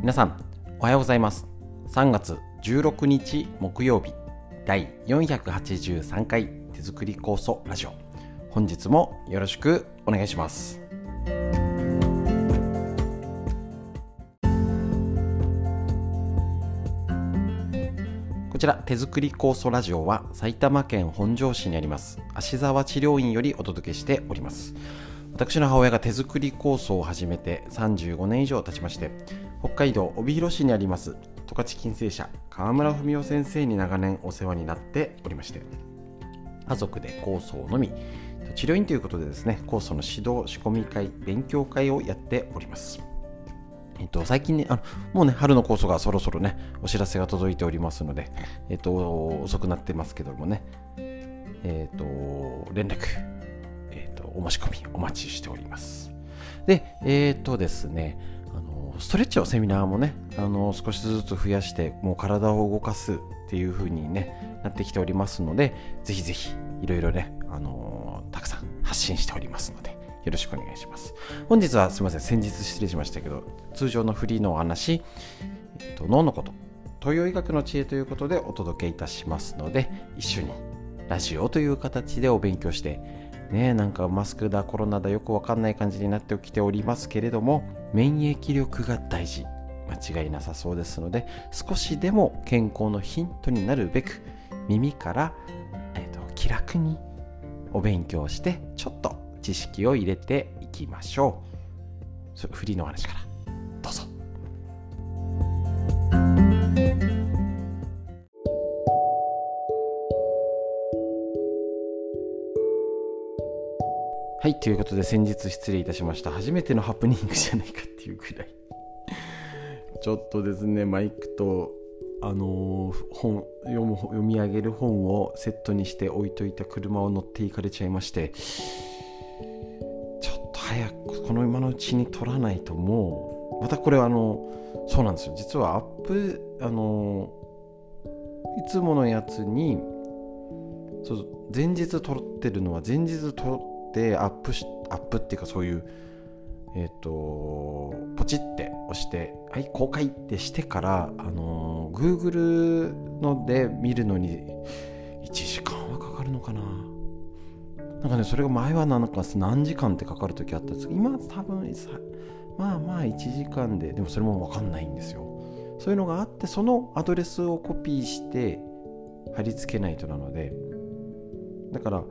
皆さんおはようございます。3月16日木曜日第483回手作り酵素ラジオ。本日もよろしくお願いします。こちら手作り酵素ラジオは埼玉県本庄市にあります芦沢治療院よりお届けしております。私の母親が手作り酵素を始めて35年以上経ちまして北海道帯広市にあります十勝金星社川村文夫先生に長年お世話になっておりまして家族で酵素を飲み治療院ということでですね酵素の指導仕込み会勉強会をやっておりますえっと、最近ねあの、もうね、春の酵素がそろそろね、お知らせが届いておりますので、えっと、遅くなってますけどもね、えっと、連絡、お申し込みお待ちしております。で、えっとですね、ストレッチのセミナーもね、あの少しずつ増やして、もう体を動かすっていう風にね、なってきておりますので、ぜひぜひ、いろいろね、あのたくさん発信しておりますので、よろしくお願いします。本日はすみません、先日失礼しましたけど、通常のフリーのお話、えっと、脳のこと、東洋医学の知恵ということでお届けいたしますので、一緒にラジオという形でお勉強して、ね、なんかマスクだ、コロナだ、よくわかんない感じになってきておりますけれども、免疫力が大事。間違いなさそうですので、少しでも健康のヒントになるべく、耳から、えっと、気楽にお勉強して、ちょっと知識を入れていきましょう。フリーの話からはい、ということで先日失礼いたしました。初めてのハプニングじゃないかっていうくらい。ちょっとですね、マイクと、あのー、本読む読み上げる本をセットにして置いといた車を乗っていかれちゃいましてちょっと、早くこの今のうちに取らないともうまたこれはあのそうなんですよ実はアップあのいつものやつにそう前日撮ってるのは前日撮ってアップしアップっていうかそういうえっ、ー、とポチって押してはい公開ってしてからあの Google ので見るのに1時間はかかるのかな。なんかねそれが前はなんか何時間ってかかる時あったんですけど今は多分まあまあ1時間ででもそれも分かんないんですよ。そういうのがあってそのアドレスをコピーして貼り付けないとなのでだから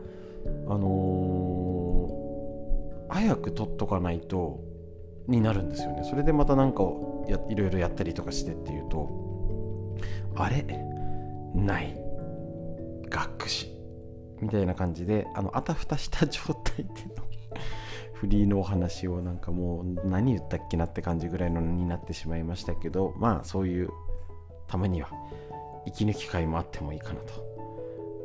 あのー、早く取っとかないとになるんですよね。それでまたなんかやいろいろやったりとかしてっていうとあれ？ない。学士。みたいな感じであのあたふたした状態でのフリーのお話をなんかもう何言ったっけなって感じぐらいのになってしまいましたけどまあそういうためには息抜き会もあってもいいかなと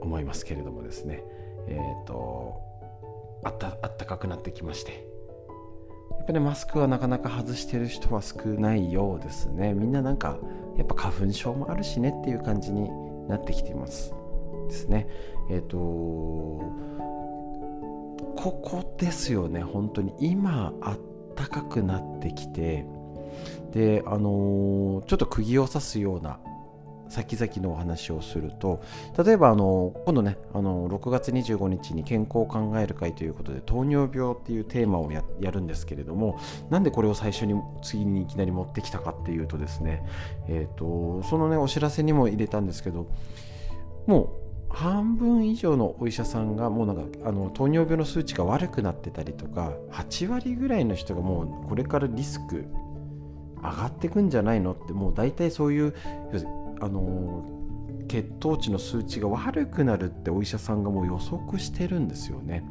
思いますけれどもですね。えっ、とあったあったかくなってきまして。やっぱり、ね、マスクはなかなか外してる人は少ないようですね。みんななんかやっぱ花粉症もあるしねっていう感じになってきていますですね。えっ、ー、とここですよね本当に。今あったかくなってきて。であのー、ちょっと釘を刺すような先々のお話をすると例えばあの今度ねあの6月25日に健康を考える会ということで糖尿病っていうテーマをやるんですけれどもなんでこれを最初に次にいきなり持ってきたかっていうとですねえっ、ー、とそのねお知らせにも入れたんですけどもう半分以上のお医者さんがもうなんかあの糖尿病の数値が悪くなってたりとか8割ぐらいの人がもうこれからリスク上がってくんじゃないのってもう大体そういうあの血糖値の数値が悪くなるってお医者さんがもう予測してるんですよね。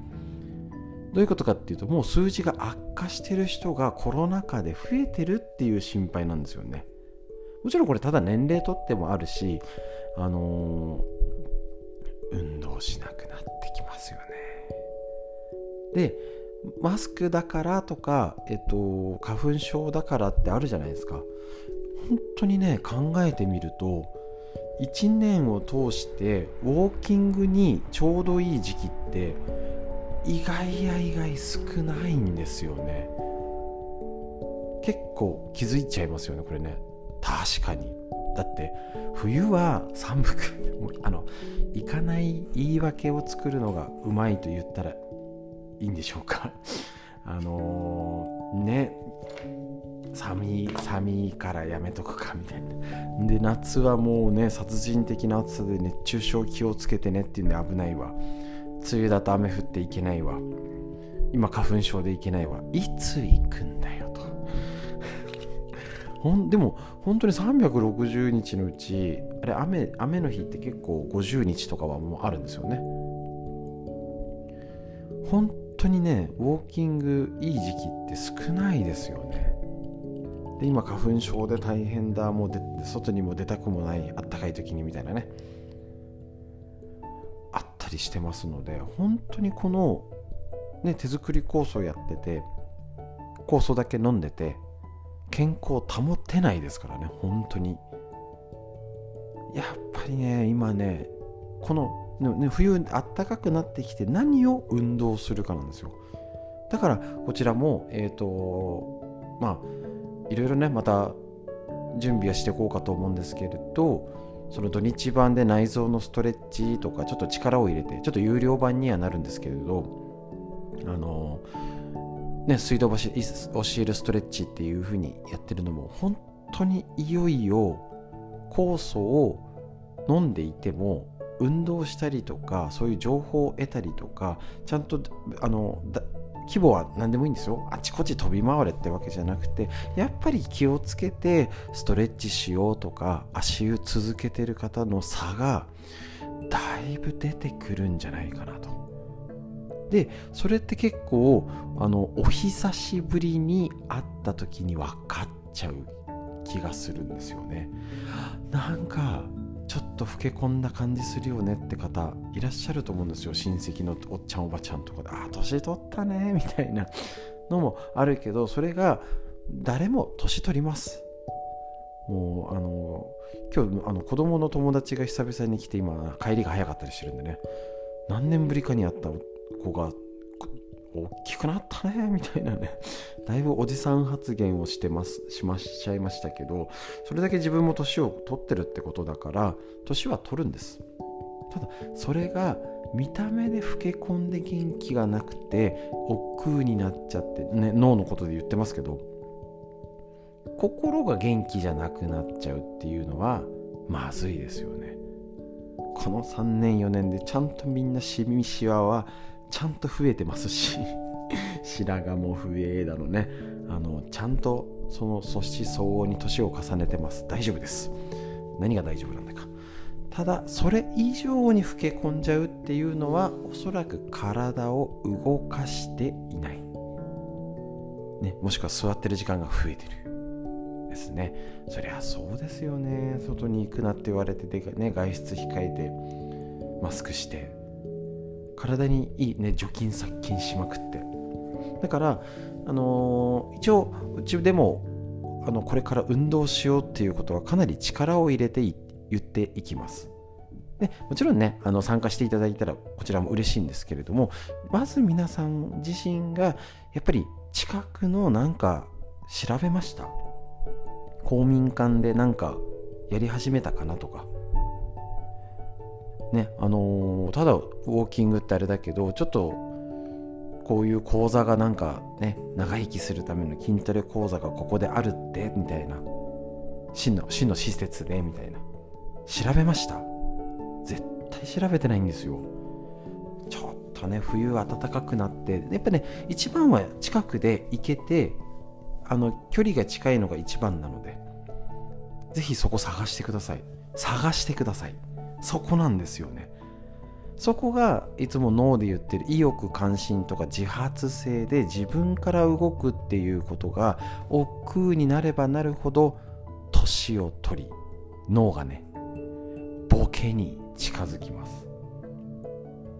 どういうことかっていうともう数字が悪化してる人がコロナ禍で増えてるっていう心配なんですよね。もちろんこれただ年齢とってもあるし、あの運動しなくなってきますよね。でマスクだからとか、えっと、花粉症だからってあるじゃないですか。本当にね考えてみると1年を通してウォーキングにちょうどいい時期って意外や意外少ないんですよね。結構気づいちゃいますよねこれね。確かに。だって冬は寒くあの行かない言い訳を作るのがうまいと言ったらいいんでしょうか。あのー、ね。寒い寒いからやめとくかみたいな。で夏はもうね殺人的な暑さで熱中症気をつけてねっていうんで危ないわ。梅雨だと雨降っていけないわ。今花粉症でいけないわ。いつ行くんだよと。ほんでも本当に360日のうちあれ雨雨の日って結構50日とかはもうあるんですよね。本当にねウォーキングいい時期って少ないですよね。で今花粉症で大変だもうで外にも出たくもないあったかい時にみたいなね。あったりしてますので本当にこの、ね、手作り酵素やってて酵素だけ飲んでて健康保てないですからね本当に。やっぱりね今ねこの、冬あったかくなってきて何を運動するかなんですよ。だからこちらもえっ、ー、とまあいろいろねまた準備はしていこうかと思うんですけれどその土日版で内臓のストレッチとかちょっと力を入れてちょっと有料版にはなるんですけれどあのね水道橋教えるストレッチっていう風にやってるのも本当にいよいよ酵素を飲んでいても運動したりとかそういう情報を得たりとかちゃんとあの規模は何でもいいんですよ。あちこち飛び回れってわけじゃなくてやっぱり気をつけてストレッチしようとか足湯続けてる方の差がだいぶ出てくるんじゃないかなと。でそれって結構あのお久しぶりに会った時に分かっちゃう気がするんですよね。なんかちょっと老け込んだ感じするよねって方いらっしゃると思うんですよ。親戚のおっちゃんおばちゃんとかで。ああ年取ったねみたいなのもあるけどそれが誰も年取ります。もうあの今日あの子供の友達が久々に来て今帰りが早かったりしてるんでね。何年ぶりかに会った子が大きくなったねみたいなね。だいぶおじさん発言をしてますしましちゃいましたけどそれだけ自分も年を取ってるってことだから年は取るんです。ただそれが見た目で老け込んで元気がなくて億劫になっちゃって、ね、脳のことで言ってますけど心が元気じゃなくなっちゃうっていうのはまずいですよね。この3年4年でちゃんとみんなシミシワはちゃんと増えてますし 白髪も増えだのね。あのちゃんとその素子相応に年を重ねてます。大丈夫です。何が大丈夫なんだか。ただそれ以上に老け込んじゃうっていうのはおそらく体を動かしていない、ね、もしくは座ってる時間が増えてる。ですね。そりゃそうですよね。外に行くなって言われてて、ね、外出控えてマスクして。体にいいね除菌殺菌しまくって。だからあのー、一応うちでもあのこれから運動しようっていうことはかなり力を入れて言っていきます。でもちろんねあの参加していただいたらこちらも嬉しいんですけれどもまず皆さん自身がやっぱり近くのなんか調べました。公民館でなんかやり始めたかなとか。ねあのー、ただウォーキングってあれだけどちょっとこういう講座がなんかね長生きするための筋トレ講座がここであるってみたいな。真の真の施設でみたいな。調べました。絶対調べてないんですよ。ちょっとね冬暖かくなってやっぱね一番は近くで行けてあの距離が近いのが一番なのでぜひそこ探してください。探してください。そこなんですよね。そこがいつも脳で言ってる意欲関心とか自発性で自分から動くっていうことが億劫になればなるほど年を取り脳がねボケに近づきます。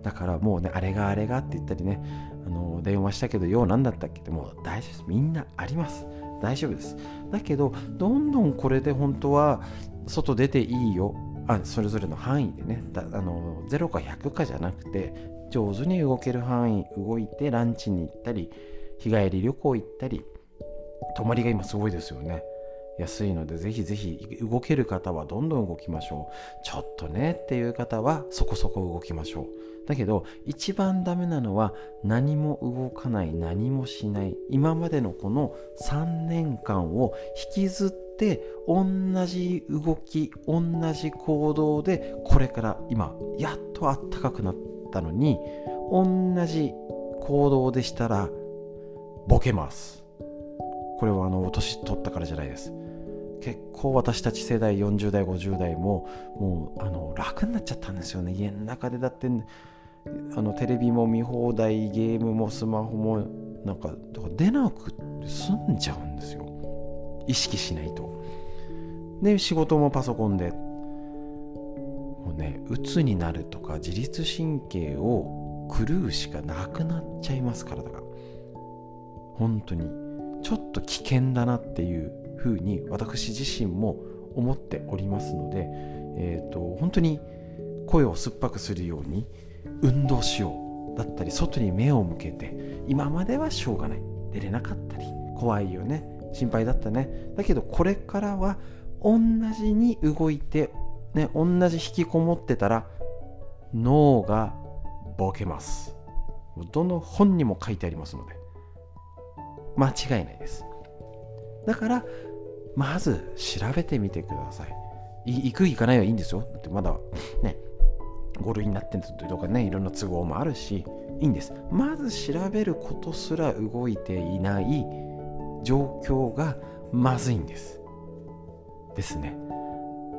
だからもうねあれがあれがって言ったりねあの電話したけど用何だったっけってもう大丈夫です。みんなあります。大丈夫です。だけどどんどんこれで本当は外出ていいよ。あそれぞれの範囲でねだあの0か100かじゃなくて上手に動ける範囲動いてランチに行ったり日帰り旅行行ったり泊まりが今すごいですよね。安いのでぜひぜひ動ける方はどんどん動きましょう。ちょっとねっていう方はそこそこ動きましょう。だけど一番ダメなのは何も動かない何もしない今までのこの3年間を引きずって同じ動き同じ行動でこれから今やっとあったかくなったのに同じ行動でしたらボケます。これはあの年取ったからじゃないです。結構私たち世代40代50代ももうあの楽になっちゃったんですよね。家の中でだってあのテレビも見放題ゲームもスマホもなんか出なく済んじゃうんですよ。意識しないと。で仕事もパソコンで。もうね鬱になるとか自律神経を狂うしかなくなっちゃいます体が。本当に。ちょっと危険だなっていうふうに私自身も思っておりますので、えーと、本当に声を酸っぱくするように運動しようだったり外に目を向けて今まではしょうがない。出れなかったり怖いよね。心配だったね。だけどこれからは同じに動いて、ね、同じ引きこもってたら脳がボケます。どの本にも書いてありますので。間違いないです。だからまず調べてみてください。行く行かないはいいんですよ。だってまだね5類になってるとかねいろんな都合もあるしいいんです。まず調べることすら動いていない状況がまずいんです。ですね。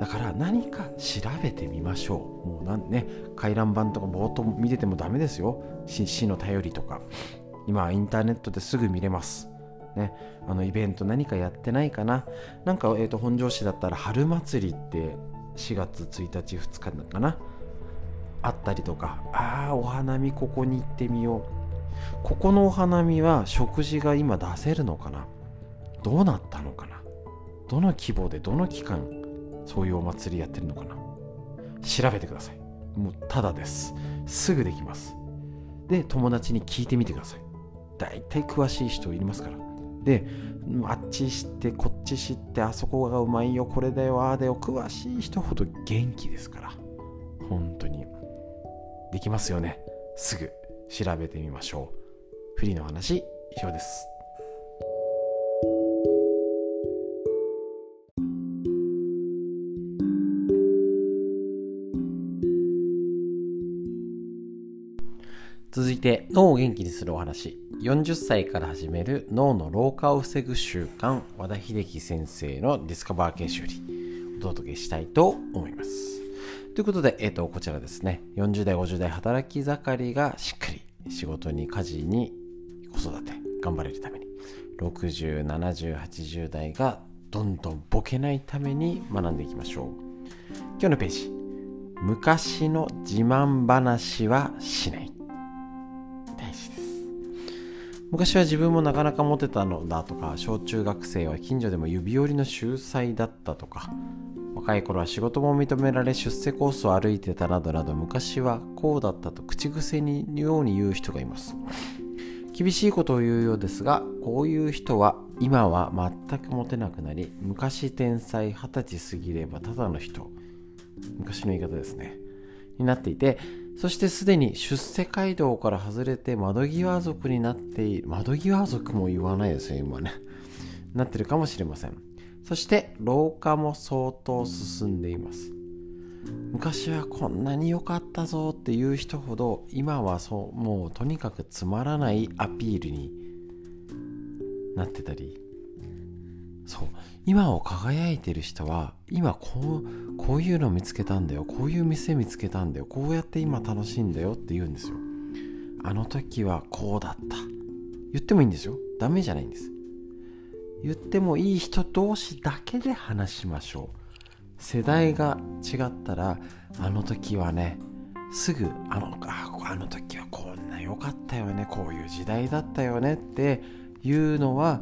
だから何か調べてみましょう。もうなんね回覧板とかぼーっと見ててもダメですよ。市の頼りとか。今インターネットですぐ見れます。ね、あのイベント何かやってないかな。なんか、えーと、本庄市だったら春祭りって4月1日2日かな。あったりとか。ああお花見ここに行ってみよう。ここのお花見は食事が今出せるのかな。どうなったのかな？どの規模でどの期間そういうお祭りやってるのかな？調べてください。もうただです。すぐできます。で友達に聞いてみてください。大体詳しい人いりますから。であっち知ってこっち知ってあそこがうまいよこれだよああだよ詳しい人ほど元気ですから。本当に。できますよね。すぐ調べてみましょう。フリーの話以上です。続いて脳を元気にするお話。40歳から始める脳の老化を防ぐ習慣和田秀樹先生のディスカバー研修理。お届けしたいと思います。ということで、えーと、こちらですね。40代50代働き盛りがしっかり仕事に家事に子育て頑張れるために。607080代がどんどんボケないために学んでいきましょう。今日のページ。昔の自慢話はしない。昔は自分もなかなかモテたのだとか小中学生は近所でも指折りの秀才だったとか若い頃は仕事も認められ出世コースを歩いてたなどなど昔はこうだったと口癖にように言う人がいます。厳しいことを言うようですがこういう人は今は全くモテなくなり昔天才二十歳過ぎればただの人。昔の言い方ですね。になっていてそしてすでに出世街道から外れて窓際族になっている窓際族も言わないですよ今ね。なってるかもしれません。そして老化も相当進んでいます。昔はこんなに良かったぞっていう人ほど今はそうもうとにかくつまらないアピールになってたりそう。今を輝いてる人は今こうこういうの見つけたんだよ。こういう店見つけたんだよ。こうやって今楽しいんだよ。って言うんですよ。あの時はこうだった。言ってもいいんですよ。ダメじゃないんです。言ってもいい人同士だけで話しましょう。世代が違ったらあの時はねすぐあのああの時はこんな良かったよね。こういう時代だったよね。っていうのは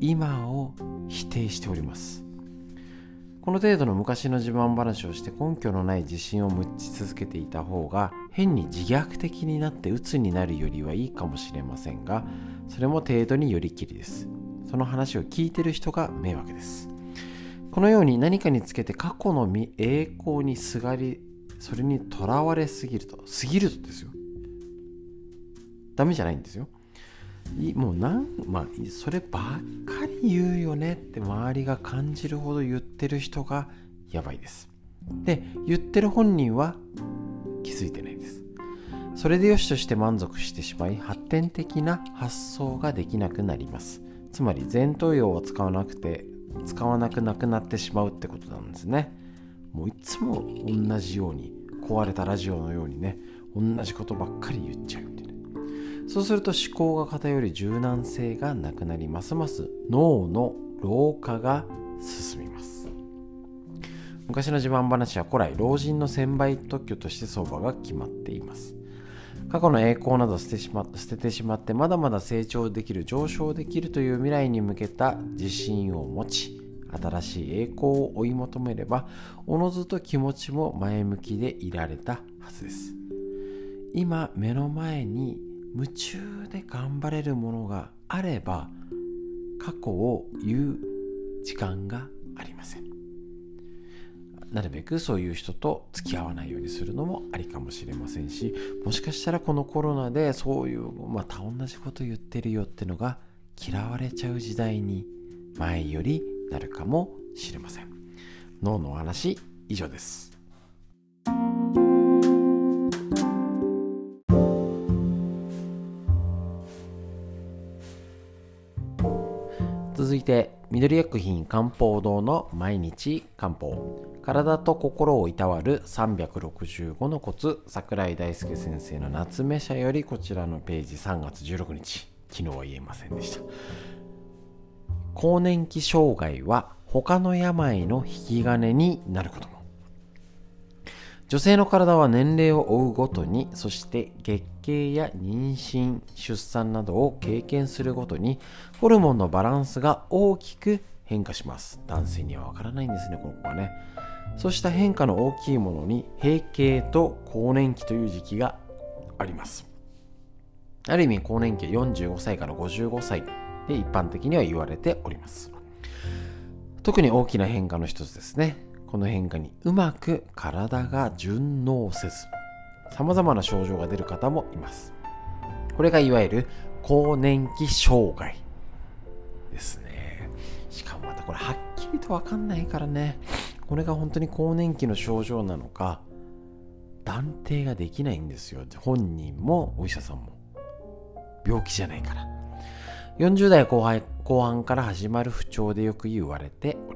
今を否定しております。この程度の昔の自慢話をして根拠のない自信を持ち続けていた方が変に自虐的になって鬱になるよりはいいかもしれませんがそれも程度によりきりです。その話を聞いてる人が迷惑です。このように何かにつけて過去の栄光にすがりそれにとらわれすぎるとすぎるとですよ。ダメじゃないんですよ。もうなんまあそればっか言うよねって周りが感じるほど言ってる人がやばいです。で言ってる本人は気づいてないです。それでよしとして満足してしまい発展的な発想ができなくなります。つまり前頭葉を使わなくて使わなくなくなってしまうってことなんですね。もういつも同じように壊れたラジオのようにね同じことばっかり言っちゃう。そうすると思考が偏り柔軟性がなくなりますます。脳の老化が進みます。昔の自慢話は古来老人の専売特許として相場が決まっています。過去の栄光など捨てしま捨ててしまってまだまだ成長できる上昇できるという未来に向けた自信を持ち新しい栄光を追い求めればおのずと気持ちも前向きでいられたはずです。今目の前に夢中で頑張れるものがあれば過去を言う時間がありません。なるべくそういう人と付き合わないようにするのもありかもしれませんしもしかしたらこのコロナでそういうまた同じこと言ってるよってのが嫌われちゃう時代に前よりなるかもしれません。脳の話以上です。て緑薬品漢方堂の毎日漢方。体と心をいたわる365のコツ桜井大輔先生の夏目社よりこちらのページ3月16日。昨日は言えませんでした。更年期障害は他の病の引き金になることも。女性の体は年齢を追うごとにそして月経や妊娠出産などを経験するごとにホルモンのバランスが大きく変化します。男性にはわからないんですねここはね。そうした変化の大きいものに閉経と更年期という時期があります。ある意味更年期は45歳から55歳で一般的には言われております。特に大きな変化の一つですね。この変化にうまく体が順応せず様々な症状が出る方もいます。これがいわゆる更年期障害ですね。しかもまたこれはっきりとわかんないからね。これが本当に更年期の症状なのか断定ができないんですよ。本人もお医者さんも。病気じゃないから。40代後半後半から始まる不調でよく言われており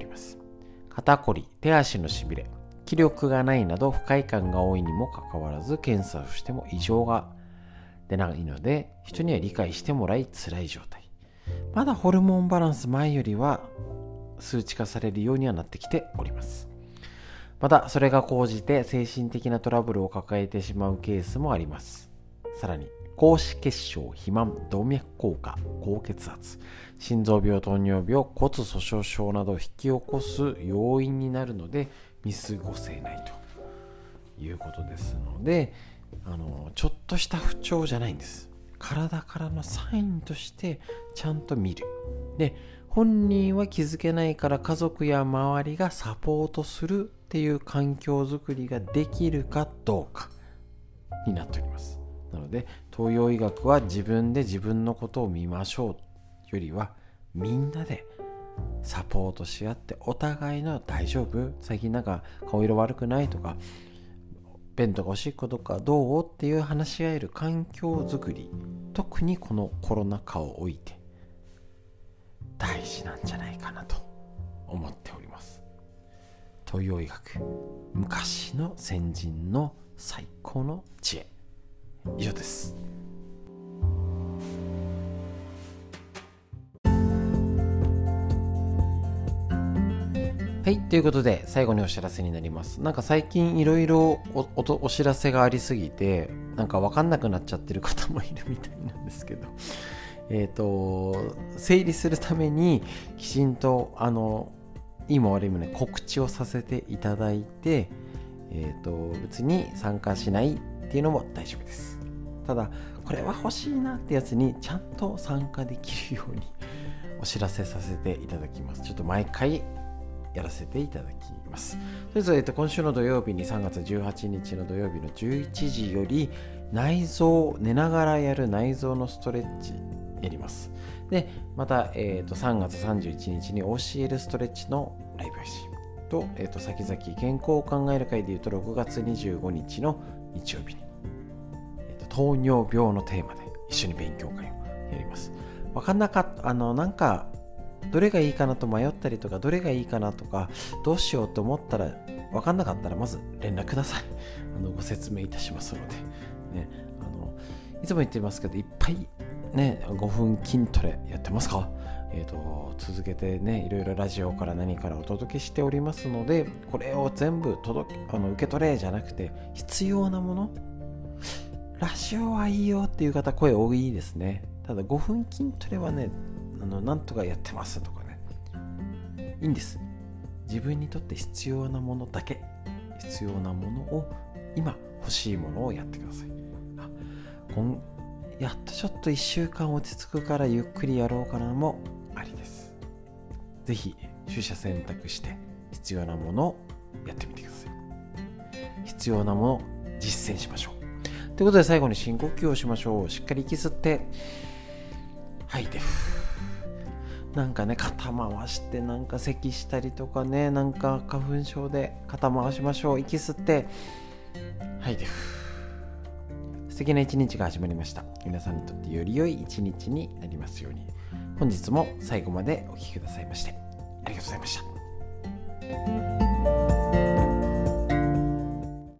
ます。肩こり、手足のしびれ、気力がないなど不快感が多いにもかかわらず検査をしても異常が出ないので人には理解してもらい辛い状態。まだホルモンバランス前よりは数値化されるようにはなってきております。またそれが高じて精神的なトラブルを抱えてしまうケースもあります。さらに高脂血症、肥満、動脈硬化、高血圧、心臓病、糖尿病、骨粗鬆症などを引き起こす要因になるので見過ごせないということですのであのちょっとした不調じゃないんです。体からのサインとしてちゃんと見る。で本人は気づけないから家族や周りがサポートするっていう環境づくりができるかどうかになっております。なので東洋医学は自分で自分のことを見ましょうよりはみんなでサポートし合ってお互いの大丈夫。最近なんか顔色悪くないとか便とかおしっことかどうっていう話し合える環境づくり特にこのコロナ禍を置いて大事なんじゃないかなと思っております東洋医学昔の先人の最高の知恵以上ですはい、ということで最後にお知らせになります。なんか最近いろいろお知らせがありすぎて、なんかわかんなくなっちゃってる方もいるみたいなんですけど、えっ、と、整理するためにきちんと、あの、いいも悪いもね、告知をさせていただいて、えっ、ー、と、別に参加しないっていうのも大丈夫です。ただ、これは欲しいなってやつにちゃんと参加できるようにお知らせさせていただきます。ちょっと毎回やらせていただきます。とりあえず、えっと、今週の土曜日に3月18日の土曜日の11時より内臓寝ながらやる内臓のストレッチやります。でまた、えーと、3月31日に教えるストレッチのライブ配信と,、えーと、先々健康を考える会でいうと6月25日の日曜日に、糖尿病のテーマで一緒に勉強会をやります。分かんなかった。あのなんかどれがいいかなと迷ったりとかどれがいいかなとかどうしようと思ったら分かんなかったらまず連絡ください。あのご説明いたしますので、ね、あのいつも言ってますけどいっぱいね、5分筋トレやってますか？えーと、続けてねいろいろラジオから何からお届けしておりますのでこれを全部届あの受け取れじゃなくて必要なものラジオはいいよっていう方声多いですねただ5分筋トレはねあのなんとかやってますとかねいいんです自分にとって必要なものだけ必要なものを今欲しいものをやってくださいあやっとちょっと1週間落ち着くからゆっくりやろうかなもありです。ぜひ取捨選択して必要なものをやってみてください。必要なもの実践しましょう。ということで最後に深呼吸をしましょう。しっかり息吸って、吐いて、なんかね、肩回して、なんか咳したりとかね、なんか花粉症で肩回しましょう。息吸って、吐いて、素敵な一日が始まりました。皆さんにとってより良い一日になりますように。本日も最後までお聴きくださいまして、ありがとうございました。